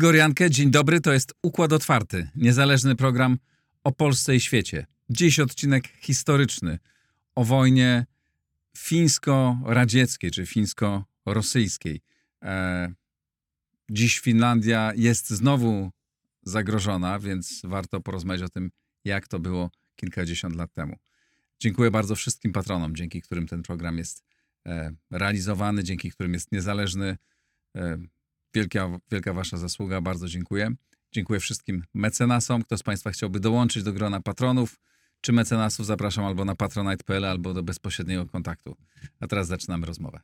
Igor Jankę, dzień dobry, to jest Układ Otwarty, niezależny program o Polsce i świecie. Dziś odcinek historyczny o wojnie fińsko-radzieckiej czy fińsko-rosyjskiej. E, dziś Finlandia jest znowu zagrożona, więc warto porozmawiać o tym, jak to było kilkadziesiąt lat temu. Dziękuję bardzo wszystkim patronom, dzięki którym ten program jest e, realizowany, dzięki którym jest niezależny. E, Wielka, wielka Wasza zasługa, bardzo dziękuję. Dziękuję wszystkim mecenasom. Kto z Państwa chciałby dołączyć do grona patronów czy mecenasów, zapraszam albo na patronite.pl, albo do bezpośredniego kontaktu. A teraz zaczynamy rozmowę.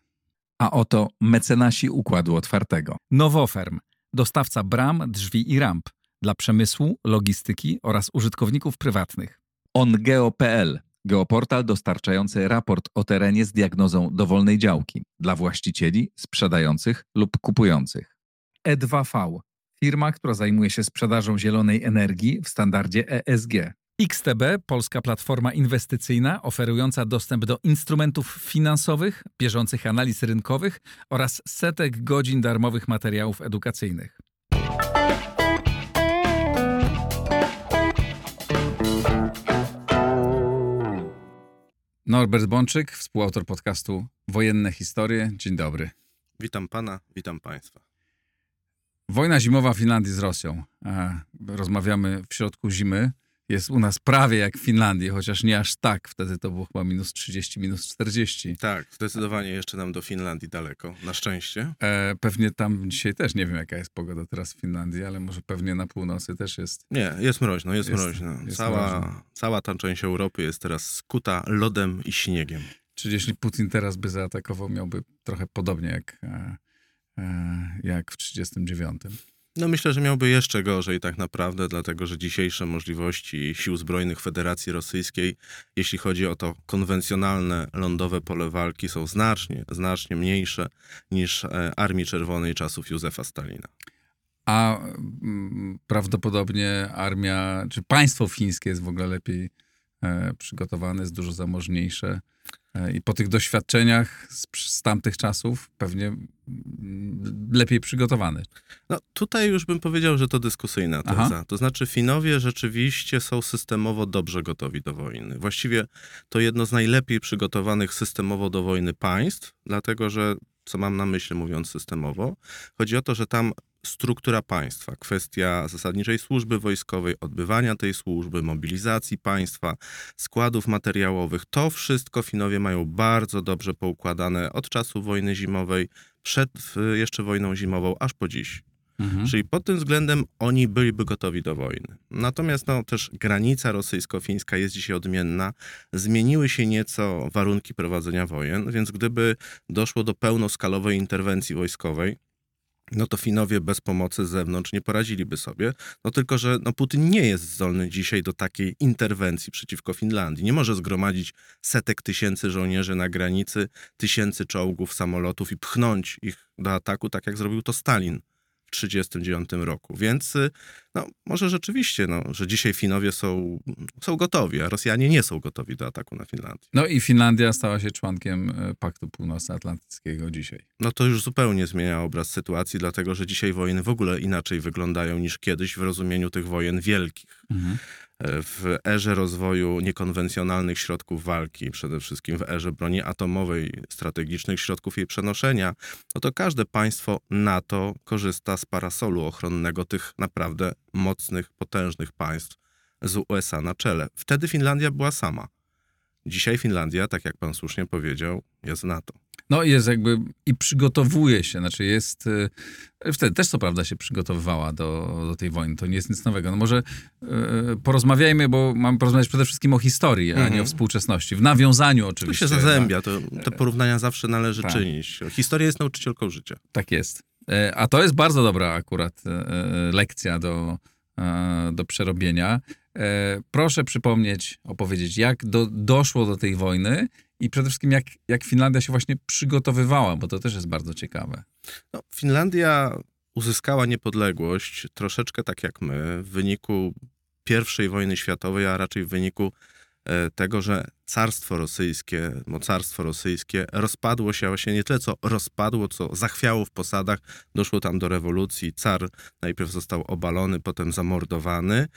A oto mecenasi Układu Otwartego. Nowoferm, dostawca bram, drzwi i ramp dla przemysłu, logistyki oraz użytkowników prywatnych. OnGeo.pl Geoportal dostarczający raport o terenie z diagnozą dowolnej działki dla właścicieli, sprzedających lub kupujących. E2V, firma, która zajmuje się sprzedażą zielonej energii w standardzie ESG. XTB, polska platforma inwestycyjna oferująca dostęp do instrumentów finansowych, bieżących analiz rynkowych oraz setek godzin darmowych materiałów edukacyjnych. Norbert Bączyk, współautor podcastu Wojenne Historie. Dzień dobry. Witam pana, witam państwa. Wojna zimowa w Finlandii z Rosją. Rozmawiamy w środku zimy. Jest u nas prawie jak w Finlandii, chociaż nie aż tak. Wtedy to było chyba minus 30, minus 40. Tak, zdecydowanie jeszcze nam do Finlandii daleko, na szczęście. E, pewnie tam dzisiaj też, nie wiem jaka jest pogoda teraz w Finlandii, ale może pewnie na północy też jest. Nie, jest mroźno, jest, jest mroźno. Jest cała, mroźno. cała ta część Europy jest teraz skuta lodem i śniegiem. Czyli jeśli Putin teraz by zaatakował, miałby trochę podobnie jak e, E, jak w 1939. No myślę, że miałby jeszcze gorzej tak naprawdę, dlatego że dzisiejsze możliwości sił zbrojnych Federacji Rosyjskiej, jeśli chodzi o to konwencjonalne lądowe pole walki, są znacznie, znacznie mniejsze niż e, Armii Czerwonej czasów Józefa Stalina. A mm, prawdopodobnie armia, czy państwo fińskie jest w ogóle lepiej e, przygotowane, jest dużo zamożniejsze I po tych doświadczeniach z, z tamtych czasów pewnie mm, lepiej przygotowany. No tutaj już bym powiedział, że to dyskusyjna teza. Aha. To znaczy Finowie rzeczywiście są systemowo dobrze gotowi do wojny. Właściwie to jedno z najlepiej przygotowanych systemowo do wojny państw, dlatego że co mam na myśli mówiąc systemowo? Chodzi o to, że tam struktura państwa, kwestia zasadniczej służby wojskowej, odbywania tej służby, mobilizacji państwa, składów materiałowych, to wszystko Finowie mają bardzo dobrze poukładane od czasu wojny zimowej, przed jeszcze wojną zimową, aż po dziś. Mhm. Czyli pod tym względem oni byliby gotowi do wojny. Natomiast no, też granica rosyjsko-fińska jest dzisiaj odmienna. Zmieniły się nieco warunki prowadzenia wojen, więc gdyby doszło do pełnoskalowej interwencji wojskowej, no to Finowie bez pomocy z zewnątrz nie poradziliby sobie. No tylko, że no Putin nie jest zdolny dzisiaj do takiej interwencji przeciwko Finlandii. Nie może zgromadzić setek tysięcy żołnierzy na granicy, tysięcy czołgów, samolotów i pchnąć ich do ataku, tak jak zrobił to Stalin w 1939 roku. Więc y, no, może rzeczywiście, no, że dzisiaj Finowie są, są gotowi, a Rosjanie nie są gotowi do ataku na Finlandię. No i Finlandia stała się członkiem y, Paktu Północnoatlantyckiego dzisiaj. No to już zupełnie zmienia obraz sytuacji, dlatego że dzisiaj wojny w ogóle inaczej wyglądają niż kiedyś w rozumieniu tych wojen wielkich. Mhm w erze rozwoju niekonwencjonalnych środków walki, przede wszystkim w erze broni atomowej, strategicznych środków jej przenoszenia, no to każde państwo NATO korzysta z parasolu ochronnego tych naprawdę mocnych, potężnych państw z USA na czele. Wtedy Finlandia była sama. Dzisiaj Finlandia, tak jak pan słusznie powiedział, jest NATO. No jest jakby i przygotowuje się, znaczy jest, y, wtedy też co prawda się przygotowywała do, do tej wojny, to nie jest nic nowego. No może y, porozmawiajmy, bo mamy porozmawiać przede wszystkim o historii, a nie o mhm. współczesności. W nawiązaniu oczywiście. To się zazębia, to, te porównania zawsze należy tak. czynić. Historia jest nauczycielką życia. Tak jest. E, a to jest bardzo dobra akurat e, e, lekcja do, do przerobienia. Proszę przypomnieć, opowiedzieć, jak do, doszło do tej wojny i przede wszystkim jak, jak Finlandia się właśnie przygotowywała, bo to też jest bardzo ciekawe. No, Finlandia uzyskała niepodległość troszeczkę tak jak my w wyniku I wojny światowej, a raczej w wyniku e, tego, że carstwo rosyjskie, mocarstwo rosyjskie rozpadło się, właśnie nie tyle co rozpadło, co zachwiało w posadach, doszło tam do rewolucji, car najpierw został obalony, potem zamordowany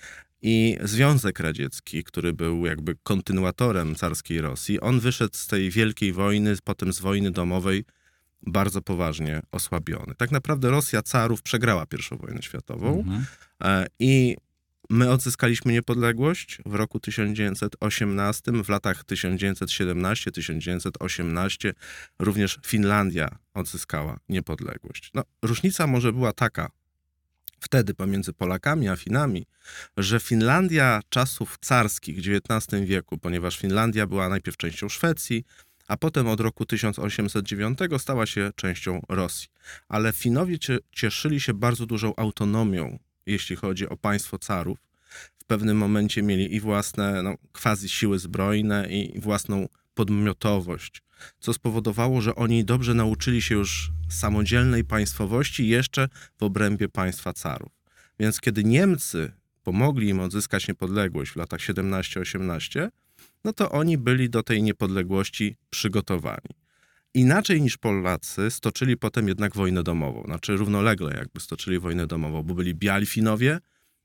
i Związek Radziecki, który był jakby kontynuatorem carskiej Rosji, on wyszedł z tej wielkiej wojny, potem z wojny domowej bardzo poważnie osłabiony. Tak naprawdę Rosja carów przegrała pierwszą wojnę światową Mhm. e, i my odzyskaliśmy niepodległość w roku 1918, w latach 1917-1918 również Finlandia odzyskała niepodległość. No, różnica może była taka wtedy pomiędzy Polakami a Finami, że Finlandia czasów carskich w XIX wieku, ponieważ Finlandia była najpierw częścią Szwecji, a potem od roku 1809 stała się częścią Rosji. Ale Finowie cie- cieszyli się bardzo dużą autonomią, jeśli chodzi o państwo carów. W pewnym momencie mieli i własne no, quasi siły zbrojne, i własną podmiotowość, co spowodowało, że oni dobrze nauczyli się już samodzielnej państwowości jeszcze w obrębie państwa carów. Więc kiedy Niemcy pomogli im odzyskać niepodległość w latach 17-18, no to oni byli do tej niepodległości przygotowani. Inaczej niż Polacy stoczyli potem jednak wojnę domową, znaczy równolegle jakby stoczyli wojnę domową, bo byli biali Finowie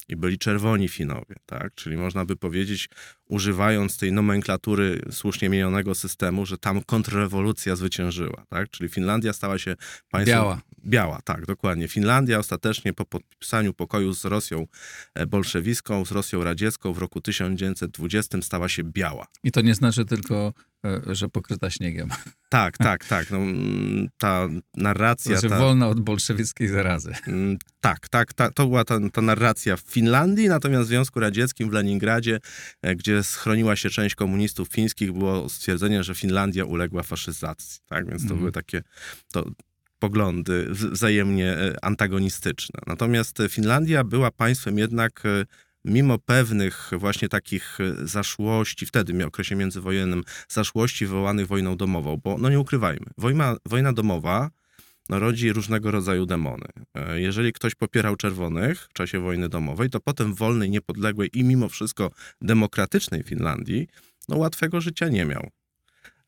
i byli czerwoni Finowie, tak? Czyli można by powiedzieć, używając tej nomenklatury słusznie mielonego systemu, że tam kontrrewolucja zwyciężyła, tak? Czyli Finlandia stała się państwem... Biała. Biała, tak, dokładnie. Finlandia ostatecznie po podpisaniu pokoju z Rosją e, bolszewicką, z Rosją radziecką w roku 1920 stała się biała. I to nie znaczy tylko, że pokryta śniegiem. Tak, tak, tak. No, ta narracja. Znaczy ta, wolna od bolszewickiej zarazy. Mm, Tak, tak, ta, to była ta, ta narracja w Finlandii, natomiast w Związku Radzieckim w Leningradzie, e, gdzie schroniła się część komunistów fińskich, było stwierdzenie, że Finlandia uległa faszyzacji. Tak, więc to Mhm. były takie to, poglądy wzajemnie e, antagonistyczne. Natomiast e, Finlandia była państwem jednak e, mimo pewnych właśnie takich e, zaszłości, wtedy w okresie międzywojennym, zaszłości wywołanych wojną domową, bo no nie ukrywajmy, wojna, wojna domowa no, rodzi różnego rodzaju demony. E, Jeżeli ktoś popierał czerwonych w czasie wojny domowej, to potem w wolnej, niepodległej i mimo wszystko demokratycznej Finlandii, no łatwego życia nie miał.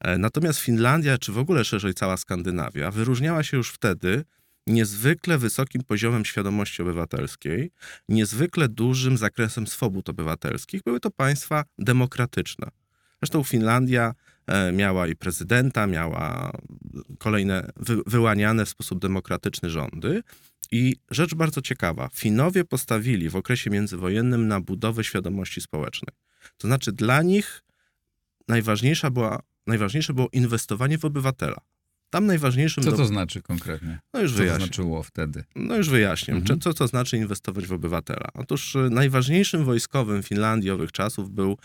E, Natomiast Finlandia, czy w ogóle szerzej cała Skandynawia, wyróżniała się już wtedy niezwykle wysokim poziomem świadomości obywatelskiej, niezwykle dużym zakresem swobód obywatelskich. Były to państwa demokratyczne. Zresztą Finlandia e, miała i prezydenta, miała kolejne wy, wyłaniane w sposób demokratyczny rządy. I rzecz bardzo ciekawa, Finowie postawili w okresie międzywojennym na budowę świadomości społecznej. To znaczy dla nich najważniejsza była, najważniejsze było inwestowanie w obywatela. Tam najważniejszym... Co do- to znaczy konkretnie? No już Co to wyjaśnię. znaczyło wtedy? No już wyjaśniam, Mhm. Co to znaczy inwestować w obywatela. Otóż y, najważniejszym wojskowym Finlandii owych czasów był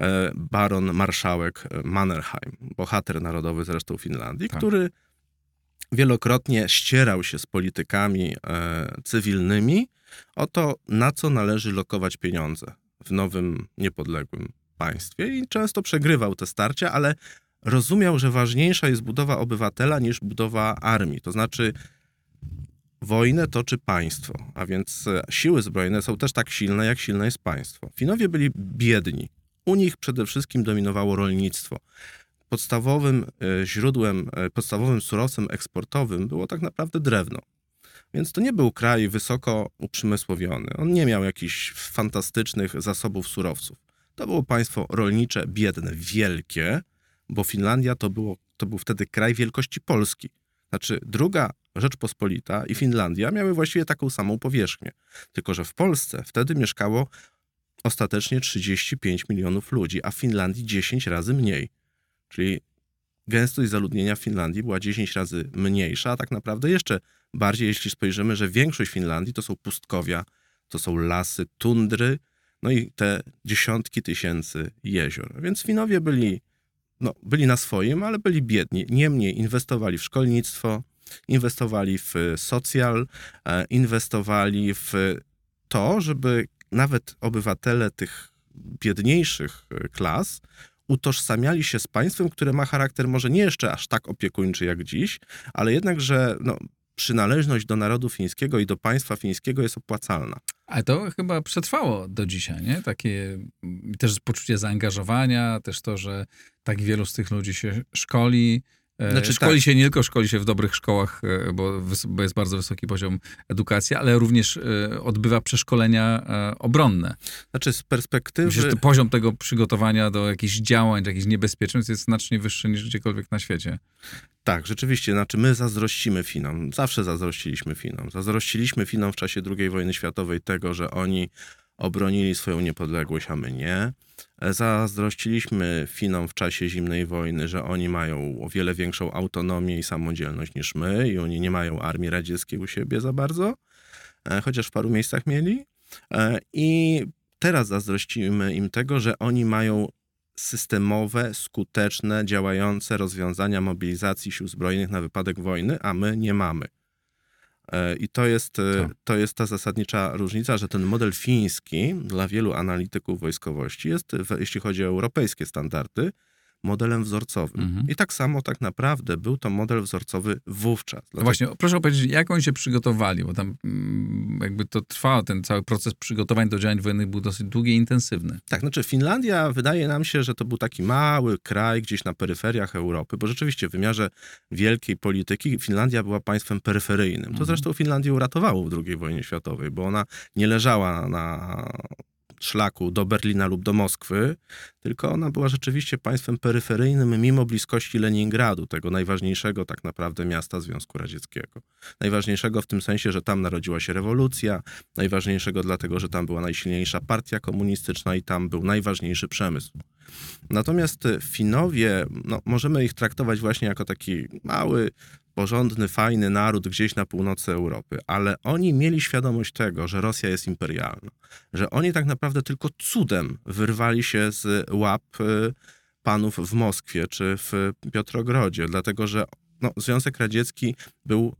e, baron marszałek e, Mannerheim, bohater narodowy zresztą Finlandii, Tak. który wielokrotnie ścierał się z politykami e, cywilnymi o to, na co należy lokować pieniądze w nowym, niepodległym państwie i często przegrywał te starcia, ale rozumiał, że ważniejsza jest budowa obywatela niż budowa armii. To znaczy wojnę toczy państwo, a więc e, siły zbrojne są też tak silne, jak silne jest państwo. Finowie byli biedni. U nich przede wszystkim dominowało rolnictwo. Podstawowym e, źródłem, e, podstawowym surowcem eksportowym było tak naprawdę drewno. Więc to nie był kraj wysoko uprzemysłowiony. On nie miał jakichś fantastycznych zasobów surowców. To było państwo rolnicze, biedne, wielkie, bo Finlandia to, było, to był wtedy kraj wielkości Polski. Znaczy, druga Rzeczpospolita i Finlandia miały właściwie taką samą powierzchnię. Tylko, że w Polsce wtedy mieszkało ostatecznie 35 milionów ludzi, a w Finlandii 10 razy mniej. Czyli gęstość zaludnienia w Finlandii była 10 razy mniejsza, a tak naprawdę jeszcze bardziej, jeśli spojrzymy, że większość Finlandii to są pustkowia, to są lasy, tundry, no i te dziesiątki tysięcy jezior. Więc Finowie byli, no, byli na swoim, ale byli biedni. Niemniej inwestowali w szkolnictwo, inwestowali w socjal, e, inwestowali w to, żeby nawet obywatele tych biedniejszych e, klas utożsamiali się z państwem, które ma charakter może nie jeszcze aż tak opiekuńczy jak dziś, ale jednak, że no, przynależność do narodu fińskiego i do państwa fińskiego jest opłacalna. Ale to chyba przetrwało do dzisiaj, nie? Takie mm, też poczucie zaangażowania, też to, że tak wielu z tych ludzi się szkoli. E, Znaczy szkoli tak. się nie tylko szkoli się w dobrych szkołach, e, bo, bo jest bardzo wysoki poziom edukacji, ale również e, odbywa przeszkolenia obronne. Znaczy z perspektywy... Myślę, że poziom tego przygotowania do jakichś działań, do jakichś niebezpieczeństw jest znacznie wyższy niż gdziekolwiek na świecie. Tak, rzeczywiście, znaczy my zazdrościmy Finom, zawsze zazdrościliśmy Finom. Zazdrościliśmy Finom w czasie II wojny światowej tego, że oni obronili swoją niepodległość, a my nie. E, Zazdrościliśmy Finom w czasie zimnej wojny, że oni mają o wiele większą autonomię i samodzielność niż my i oni nie mają armii radzieckiej u siebie za bardzo, e, chociaż w paru miejscach mieli. E, I teraz zazdrościmy im tego, że oni mają systemowe, skuteczne, działające rozwiązania mobilizacji sił zbrojnych na wypadek wojny, a my nie mamy. E, I to jest, e, Co? to jest ta zasadnicza różnica, że ten model fiński dla wielu analityków wojskowości jest, jeśli chodzi o europejskie standardy, modelem wzorcowym. Mhm. I tak samo tak naprawdę był to model wzorcowy wówczas. No Dlatego- właśnie, proszę opowiedzieć, jak oni się przygotowali, bo tam mm, jakby to trwało, ten cały proces przygotowań do działań wojennych był dosyć długi i intensywny. Tak, znaczy Finlandia wydaje nam się, że to był taki mały kraj gdzieś na peryferiach Europy, bo rzeczywiście w wymiarze wielkiej polityki Finlandia była państwem peryferyjnym. To Mhm. zresztą Finlandię uratowało w II wojnie światowej, bo ona nie leżała na szlaku do Berlina lub do Moskwy, tylko ona była rzeczywiście państwem peryferyjnym mimo bliskości Leningradu, tego najważniejszego tak naprawdę miasta Związku Radzieckiego. Najważniejszego w tym sensie, że tam narodziła się rewolucja, najważniejszego dlatego, że tam była najsilniejsza partia komunistyczna i tam był najważniejszy przemysł. Natomiast Finowie, no, możemy ich traktować właśnie jako taki mały, porządny, fajny naród gdzieś na północy Europy, ale oni mieli świadomość tego, że Rosja jest imperialna, że oni tak naprawdę tylko cudem wyrwali się z łap y, panów w Moskwie czy w Piotrogrodzie, dlatego że no, Związek Radziecki był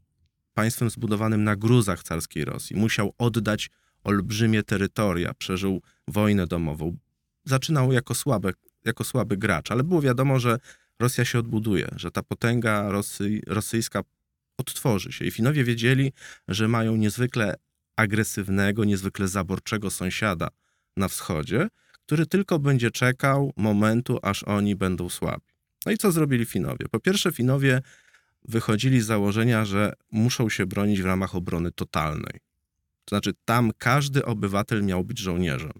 państwem zbudowanym na gruzach carskiej Rosji. Musiał oddać olbrzymie terytoria, przeżył wojnę domową. Zaczynał jako, słabe, jako słaby gracz, ale było wiadomo, że Rosja się odbuduje, że ta potęga Rosy, rosyjska odtworzy się. I Finowie wiedzieli, że mają niezwykle agresywnego, niezwykle zaborczego sąsiada na wschodzie, który tylko będzie czekał momentu, aż oni będą słabi. No i co zrobili Finowie? Po pierwsze, Finowie wychodzili z założenia, że muszą się bronić w ramach obrony totalnej. To znaczy, tam każdy obywatel miał być żołnierzem.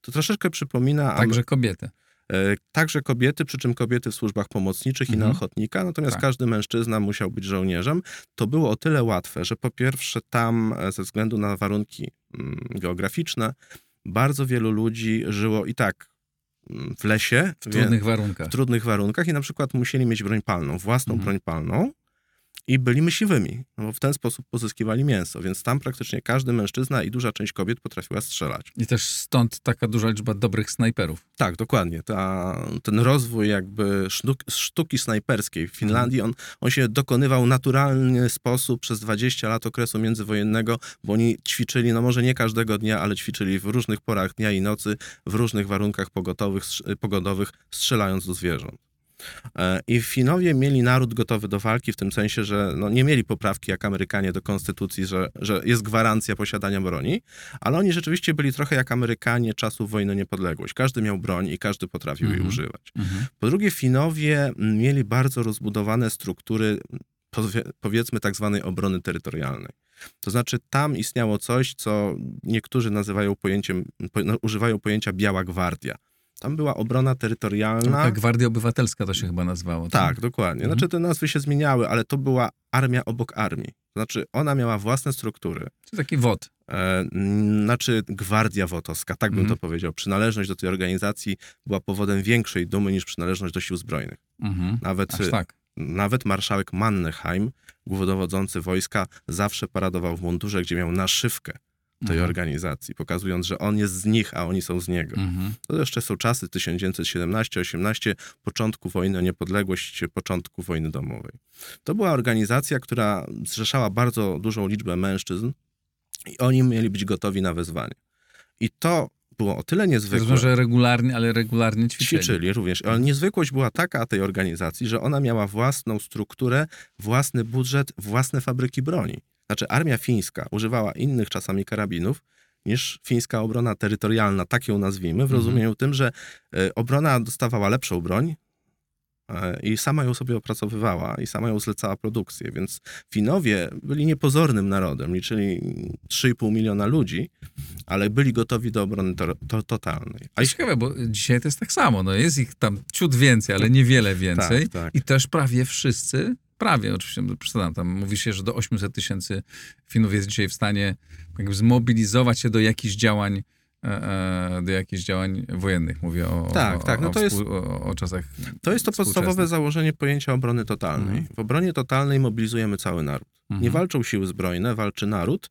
To troszeczkę przypomina. Także kobiety. E, Także kobiety, przy czym kobiety w służbach pomocniczych i na Mhm. ochotnika, natomiast Tak. każdy mężczyzna musiał być żołnierzem. To było o tyle łatwe, że po pierwsze tam e, ze względu na warunki mm, geograficzne bardzo wielu ludzi żyło i tak mm, w lesie, W trudnych warunkach. w trudnych warunkach i na przykład musieli mieć broń palną, własną Mhm. broń palną i byli myśliwymi, no bo w ten sposób pozyskiwali mięso, więc tam praktycznie każdy mężczyzna i duża część kobiet potrafiła strzelać. I też stąd taka duża liczba dobrych snajperów. Tak, dokładnie. Ta, ten rozwój jakby sztuk, sztuki snajperskiej w Finlandii, on, on się dokonywał w naturalny sposób przez 20 lat okresu międzywojennego, bo oni ćwiczyli, no może nie każdego dnia, ale ćwiczyli w różnych porach dnia i nocy, w różnych warunkach pogotowych, pogodowych, strzelając do zwierząt. E, I Finowie mieli naród gotowy do walki w tym sensie, że no nie mieli poprawki jak Amerykanie do konstytucji, że, że jest gwarancja posiadania broni, ale oni rzeczywiście byli trochę jak Amerykanie czasów wojny niepodległość. Każdy miał broń i każdy potrafił jej Mhm. używać. Mhm. Po drugie, Finowie mieli bardzo rozbudowane struktury, powie- powiedzmy, tak zwanej obrony terytorialnej. To znaczy, tam istniało coś, co niektórzy nazywają pojęciem, po, no, używają pojęcia biała gwardia. Tam była obrona terytorialna. Taka Gwardia Obywatelska to się chyba nazwało. Tak, dokładnie. Mhm. Znaczy te nazwy się zmieniały, ale to była armia obok armii. Znaczy ona miała własne struktury. To taki WOT. E, znaczy Gwardia Wotowska, tak bym Mhm. to powiedział. Przynależność do tej organizacji była powodem większej dumy niż przynależność do sił zbrojnych. Mhm. Nawet, tak. nawet marszałek Mannerheim, głównodowodzący wojska, zawsze paradował w mundurze, gdzie miał naszywkę tej Mhm. organizacji, pokazując, że on jest z nich, a oni są z niego. Mhm. To jeszcze są czasy 1917-18, początku wojny o niepodległość, początku wojny domowej. To była organizacja, która zrzeszała bardzo dużą liczbę mężczyzn i oni mieli być gotowi na wezwanie. I to było o tyle niezwykłe. Rozumiem, że regularnie, ale regularnie ćwiczyli. Ćwiczyli również. Ale niezwykłość była taka tej organizacji, że ona miała własną strukturę, własny budżet, własne fabryki broni. Znaczy armia fińska używała innych czasami karabinów niż fińska obrona terytorialna, tak ją nazwijmy, w Mhm. rozumieniu tym, że e, obrona dostawała lepszą broń e, i sama ją sobie opracowywała i sama ją zlecała produkcję, więc Finowie byli niepozornym narodem, liczyli 3,5 miliona ludzi, ale byli gotowi do obrony to, to, totalnej. A ciekawe, bo dzisiaj to jest tak samo. No jest ich tam ciut więcej, ale niewiele więcej. Tak, tak. I też prawie wszyscy, prawie oczywiście, przesadzam, tam mówi się, że do 800 tysięcy Finów jest dzisiaj w stanie jakby zmobilizować się do jakichś działań, e, e, do jakichś działań wojennych. Mówię o, Tak, o, tak, no o, to jest- o, o czasach To jest to podstawowe założenie pojęcia obrony totalnej. Mhm. W obronie totalnej mobilizujemy cały naród. Mhm. Nie walczą siły zbrojne, walczy naród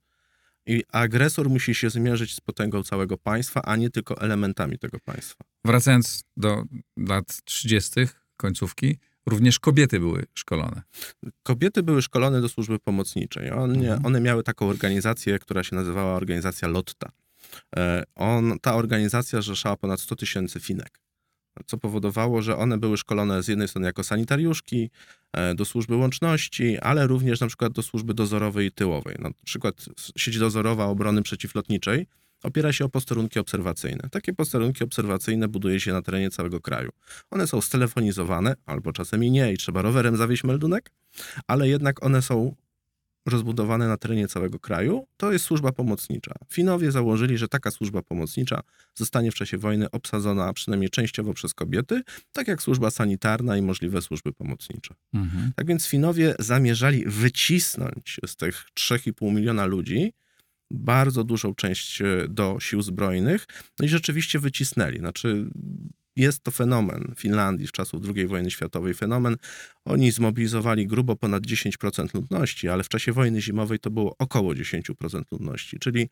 i agresor musi się zmierzyć z potęgą całego państwa, a nie tylko elementami tego państwa. Wracając do lat 30., końcówki, również kobiety były szkolone. Kobiety były szkolone do służby pomocniczej. One, Mhm. one miały taką organizację, która się nazywała organizacja Lotta. E, On, ta organizacja rzeszała ponad 100 tysięcy Finek, co powodowało, że one były szkolone z jednej strony jako sanitariuszki, e, do służby łączności, ale również na przykład do służby dozorowej i tyłowej. Na przykład sieć dozorowa obrony przeciwlotniczej opiera się o posterunki obserwacyjne. Takie posterunki obserwacyjne buduje się na terenie całego kraju. One są stelefonizowane, albo czasem i nie, i trzeba rowerem zawieźć meldunek, ale jednak one są rozbudowane na terenie całego kraju. To jest służba pomocnicza. Finowie założyli, że taka służba pomocnicza zostanie w czasie wojny obsadzona przynajmniej częściowo przez kobiety, tak jak służba sanitarna i możliwe służby pomocnicze. Mhm. Tak więc Finowie zamierzali wycisnąć z tych 3,5 miliona ludzi bardzo dużą część e, do sił zbrojnych, no i rzeczywiście wycisnęli. Znaczy, jest to fenomen Finlandii z czasów II wojny światowej. Fenomen, oni zmobilizowali grubo ponad 10% ludności, ale w czasie wojny zimowej to było około 10% ludności, czyli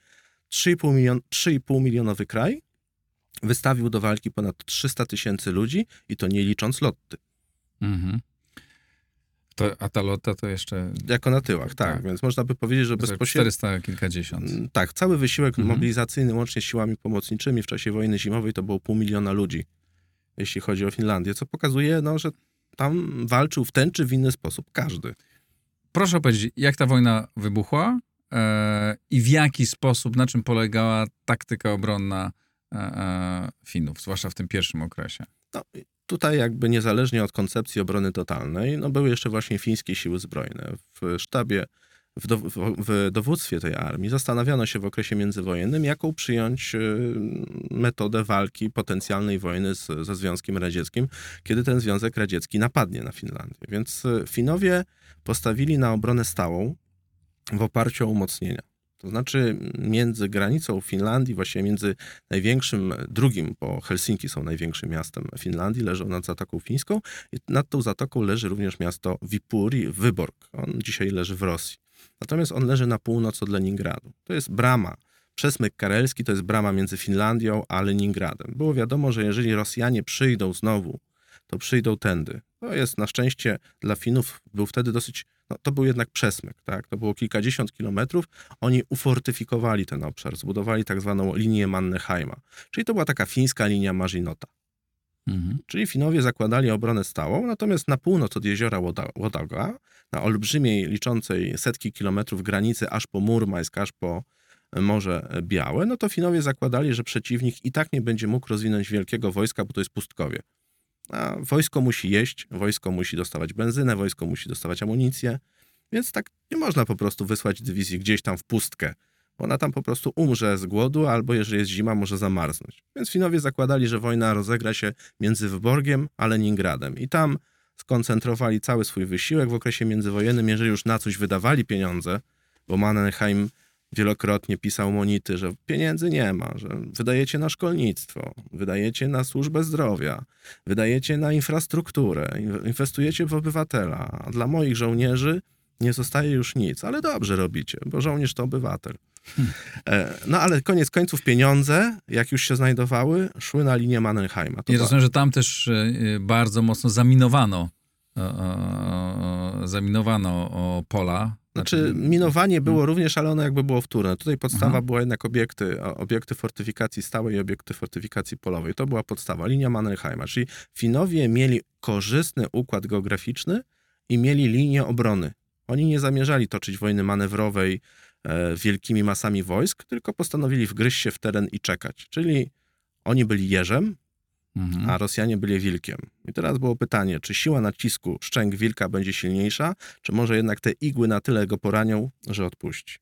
3,5 milion, 3,5 milionowy kraj wystawił do walki ponad 300 tysięcy ludzi i to nie licząc lotty. Mhm. To, a ta lota to jeszcze Jako na tyłach, tak. Tak. Więc można by powiedzieć, że bezpośrednio... 400 kilkadziesiąt. Mm, Tak, cały wysiłek Mhm. mobilizacyjny łącznie z siłami pomocniczymi w czasie wojny zimowej to było pół miliona ludzi, jeśli chodzi o Finlandię, co pokazuje, no, że tam walczył w ten czy w inny sposób każdy. Proszę powiedzieć, jak ta wojna wybuchła e, i w jaki sposób, na czym polegała taktyka obronna e, e, Finów, zwłaszcza w tym pierwszym okresie? No, tutaj jakby niezależnie od koncepcji obrony totalnej, no, były jeszcze właśnie fińskie siły zbrojne. W sztabie, w, do, w, dowództwie tej armii zastanawiano się w okresie międzywojennym, jaką przyjąć y, metodę walki potencjalnej wojny z, ze Związkiem Radzieckim, kiedy ten Związek Radziecki napadnie na Finlandię. Więc y, Finowie postawili na obronę stałą w oparciu o umocnienia. To znaczy między granicą Finlandii, właściwie między największym, drugim, bo Helsinki są największym miastem Finlandii, leżą nad Zatoką Fińską i nad tą zatoką leży również miasto Viipuri, Wyborg. On dzisiaj leży w Rosji. Natomiast on leży na północ od Leningradu. To jest brama. Przesmyk karelski to jest brama między Finlandią a Leningradem. Było wiadomo, że jeżeli Rosjanie przyjdą znowu, to przyjdą tędy. To jest na szczęście dla Finów, był wtedy dosyć, no to był jednak przesmyk, tak? To było kilkadziesiąt kilometrów. Oni ufortyfikowali ten obszar, zbudowali tak zwaną linię Mannerheima. Czyli to była taka fińska linia Maginota. Mhm. Czyli Finowie zakładali obronę stałą, natomiast na północ od jeziora Łodaga, na olbrzymiej, liczącej setki kilometrów granicy, aż po Murmańsk, aż po Morze Białe, no to Finowie zakładali, że przeciwnik i tak nie będzie mógł rozwinąć wielkiego wojska, bo to jest pustkowie. A wojsko musi jeść, wojsko musi dostawać benzynę, wojsko musi dostawać amunicję, więc tak nie można po prostu wysłać dywizji gdzieś tam w pustkę, ona tam po prostu umrze z głodu, albo jeżeli jest zima, może zamarznąć. Więc Finowie zakładali, że wojna rozegra się między Wyborgiem a Leningradem i tam skoncentrowali cały swój wysiłek w okresie międzywojennym, jeżeli już na coś wydawali pieniądze, bo Mannerheim wielokrotnie pisał monity, że pieniędzy nie ma, że wydajecie na szkolnictwo, wydajecie na służbę zdrowia, wydajecie na infrastrukturę, inw- inwestujecie w obywatela, a dla moich żołnierzy nie zostaje już nic, ale dobrze robicie, bo żołnierz to obywatel. E, No ale koniec końców pieniądze, jak już się znajdowały, szły na linię Mannerheima. To I była- rozumiem, że tam też e, bardzo mocno zaminowano zaminowano pola. Znaczy, minowanie było również, ale ono jakby było wtórne. Tutaj podstawa Aha. była jednak obiekty, obiekty fortyfikacji stałej i obiekty fortyfikacji polowej. To była podstawa, linia Mannerheima. Czyli Finowie mieli korzystny układ geograficzny i mieli linię obrony. Oni nie zamierzali toczyć wojny manewrowej e, wielkimi masami wojsk, tylko postanowili wgryźć się w teren i czekać. Czyli oni byli jeżem, Mhm. a Rosjanie byli wilkiem. I teraz było pytanie, czy siła nacisku szczęk wilka będzie silniejsza, czy może jednak te igły na tyle go poranią, że odpuści.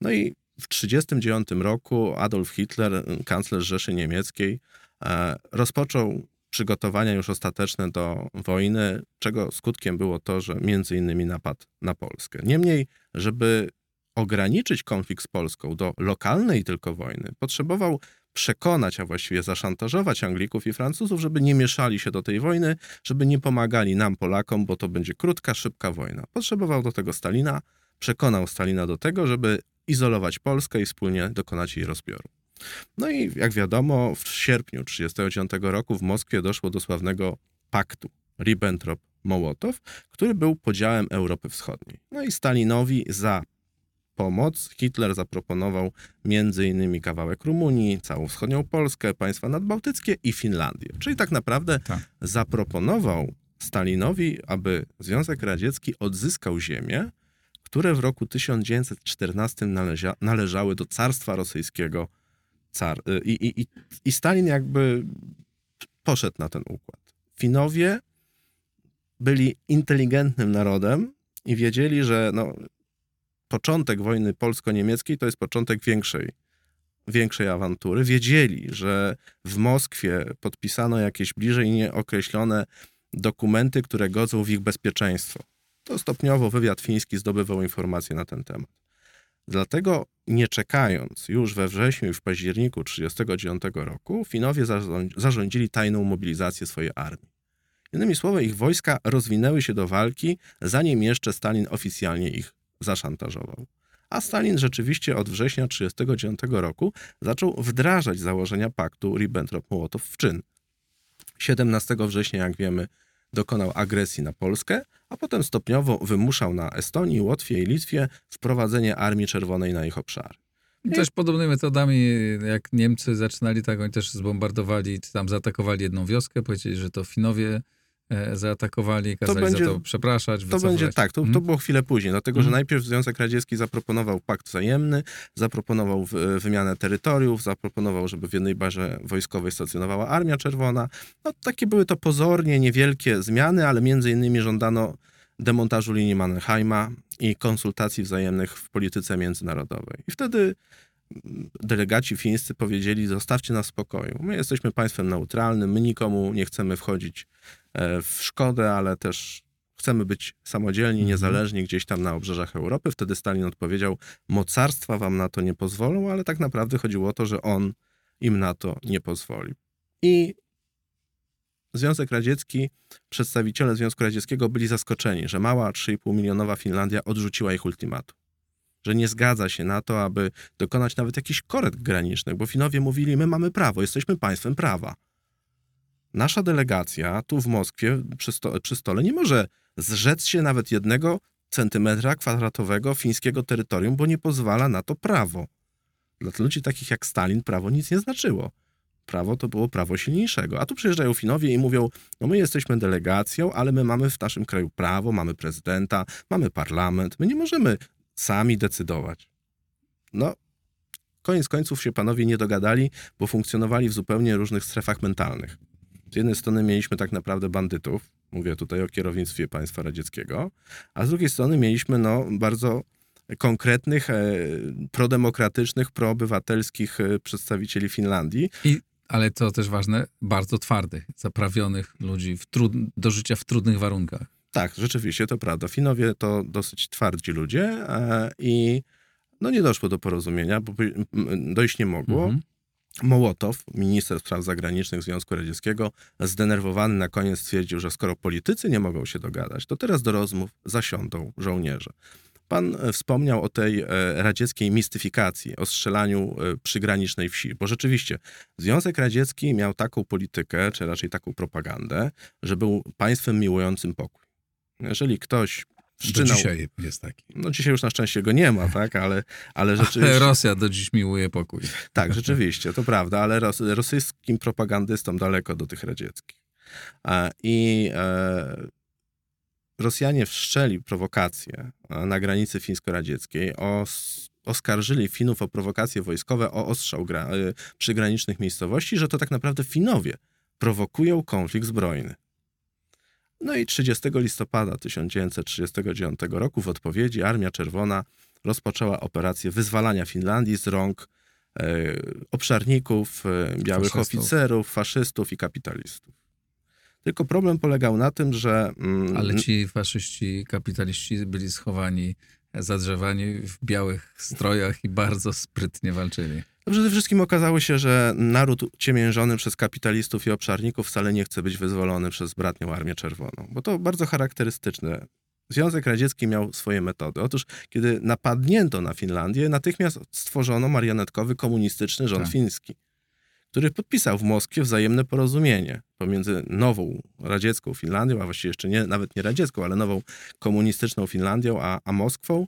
No i w 1939 roku Adolf Hitler, kanclerz Rzeszy Niemieckiej, e, rozpoczął przygotowania już ostateczne do wojny, czego skutkiem było to, że między innymi napadł na Polskę. Niemniej, żeby ograniczyć konflikt z Polską do lokalnej tylko wojny, potrzebował przekonać, a właściwie zaszantażować Anglików i Francuzów, żeby nie mieszali się do tej wojny, żeby nie pomagali nam, Polakom, bo to będzie krótka, szybka wojna. Potrzebował do tego Stalina, przekonał Stalina do tego, żeby izolować Polskę i wspólnie dokonać jej rozbioru. No i jak wiadomo, w sierpniu 1939 roku w Moskwie doszło do sławnego paktu Ribbentrop-Mołotow, który był podziałem Europy Wschodniej. No i Stalinowi za pomoc Hitler zaproponował innymi kawałek Rumunii, całą wschodnią Polskę, państwa nadbałtyckie i Finlandię. Czyli tak naprawdę Tak. zaproponował Stalinowi, aby Związek Radziecki odzyskał ziemię, które w roku 1914 nalezia, należały do carstwa rosyjskiego. Car, y, i, i, i, I Stalin jakby poszedł na ten układ. Finowie byli inteligentnym narodem i wiedzieli, że no, początek wojny polsko-niemieckiej to jest początek większej, większej awantury. Wiedzieli, że w Moskwie podpisano jakieś bliżej nieokreślone dokumenty, które godzą w ich bezpieczeństwo. To stopniowo wywiad fiński zdobywał informacje na ten temat. Dlatego nie czekając, już we wrześniu i w październiku 1939 roku Finowie zarząd- zarządzili tajną mobilizację swojej armii. Innymi słowy, ich wojska rozwinęły się do walki, zanim jeszcze Stalin oficjalnie ich zaszantażował. A Stalin rzeczywiście od września 1939 roku zaczął wdrażać założenia paktu Ribbentrop-Mołotow w czyn. 17 września, jak wiemy, dokonał agresji na Polskę, a potem stopniowo wymuszał na Estonii, Łotwie i Litwie wprowadzenie Armii Czerwonej na ich obszary. Też podobnymi metodami, jak Niemcy zaczynali, tak oni też zbombardowali, czy tam zaatakowali jedną wioskę, powiedzieli, że to Finowie zaatakowali, kazali będzie- za to przepraszać, To wycofać. będzie tak, to, to Mhm. było chwilę później, dlatego że Mhm. najpierw Związek Radziecki zaproponował pakt wzajemny, zaproponował w- wymianę terytoriów, zaproponował, żeby w jednej barze wojskowej stacjonowała Armia Czerwona. No, takie były to pozornie niewielkie zmiany, ale między innymi żądano demontażu linii Mannerheima i konsultacji wzajemnych w polityce międzynarodowej. I wtedy mm, delegaci fińscy powiedzieli: Zostawcie nas w spokoju. My jesteśmy państwem neutralnym, my nikomu nie chcemy wchodzić e, w szkodę, ale też chcemy być samodzielni, Mhm. niezależni gdzieś tam na obrzeżach Europy. Wtedy Stalin odpowiedział: Mocarstwa wam na to nie pozwolą, ale tak naprawdę chodziło o to, że on im na to nie pozwoli. I Związek Radziecki, przedstawiciele Związku Radzieckiego byli zaskoczeni, że mała 3,5 milionowa Finlandia odrzuciła ich ultimatum. Że nie zgadza się na to, aby dokonać nawet jakichś korekt granicznych, bo Finowie mówili: My mamy prawo, jesteśmy państwem prawa. Nasza delegacja tu w Moskwie przy, sto, przy stole nie może zrzec się nawet jednego centymetra kwadratowego fińskiego terytorium, bo nie pozwala na to prawo. Dla ludzi takich jak Stalin prawo nic nie znaczyło. Prawo to było prawo silniejszego. A tu przyjeżdżają Finowie i mówią: No, my jesteśmy delegacją, ale my mamy w naszym kraju prawo, mamy prezydenta, mamy parlament. My nie możemy sami decydować. No, koniec końców się panowie nie dogadali, bo funkcjonowali w zupełnie różnych strefach mentalnych. Z jednej strony mieliśmy tak naprawdę bandytów, mówię tutaj o kierownictwie państwa radzieckiego, a z drugiej strony mieliśmy no, bardzo konkretnych, e, prodemokratycznych, proobywatelskich e, przedstawicieli Finlandii, Ale co też ważne, bardzo twardych, zaprawionych ludzi w trud... do życia w trudnych warunkach. Tak, rzeczywiście, to prawda. Finowie to dosyć twardzi ludzie e, i no nie doszło do porozumienia, bo dojść nie mogło. Mhm. Mołotow, minister spraw zagranicznych Związku Radzieckiego, zdenerwowany na koniec stwierdził, że skoro politycy nie mogą się dogadać, to teraz do rozmów zasiądą żołnierze. Pan e, wspomniał o tej e, radzieckiej mistyfikacji, o strzelaniu e, przygranicznej wsi, bo rzeczywiście Związek Radziecki miał taką politykę, czy raczej taką propagandę, że był państwem miłującym pokój. Jeżeli ktoś Do wszczynał... dzisiaj jest taki. No dzisiaj już na szczęście go nie ma, tak, ale, ale rzeczywiście... Ale Rosja do dziś miłuje pokój. Tak, rzeczywiście, to prawda, ale ros, rosyjskim propagandystom daleko do tych radzieckich. I e, Rosjanie wszczęli prowokację na granicy fińsko-radzieckiej, os, oskarżyli Finów o prowokacje wojskowe, o ostrzał gra, e, przygranicznych miejscowości, że to tak naprawdę Finowie prowokują konflikt zbrojny. No i 30 listopada 1939 roku w odpowiedzi Armia Czerwona rozpoczęła operację wyzwalania Finlandii z rąk e, obszarników, e, białych Faszystów. oficerów, faszystów i kapitalistów. Tylko problem polegał na tym, że mm, Ale ci faszyści, kapitaliści byli schowani, zadrzewani w białych strojach i bardzo sprytnie walczyli. No Przede wszystkim okazało się, że naród ciemiężony przez kapitalistów i obszarników wcale nie chce być wyzwolony przez bratnią Armię Czerwoną, bo to bardzo charakterystyczne. Związek Radziecki miał swoje metody. Otóż, kiedy napadnięto na Finlandię, natychmiast stworzono marionetkowy komunistyczny rząd Tak. fiński, który podpisał w Moskwie wzajemne porozumienie pomiędzy nową radziecką Finlandią, a właściwie jeszcze nie, nawet nie radziecką, ale nową komunistyczną Finlandią, a, a Moskwą,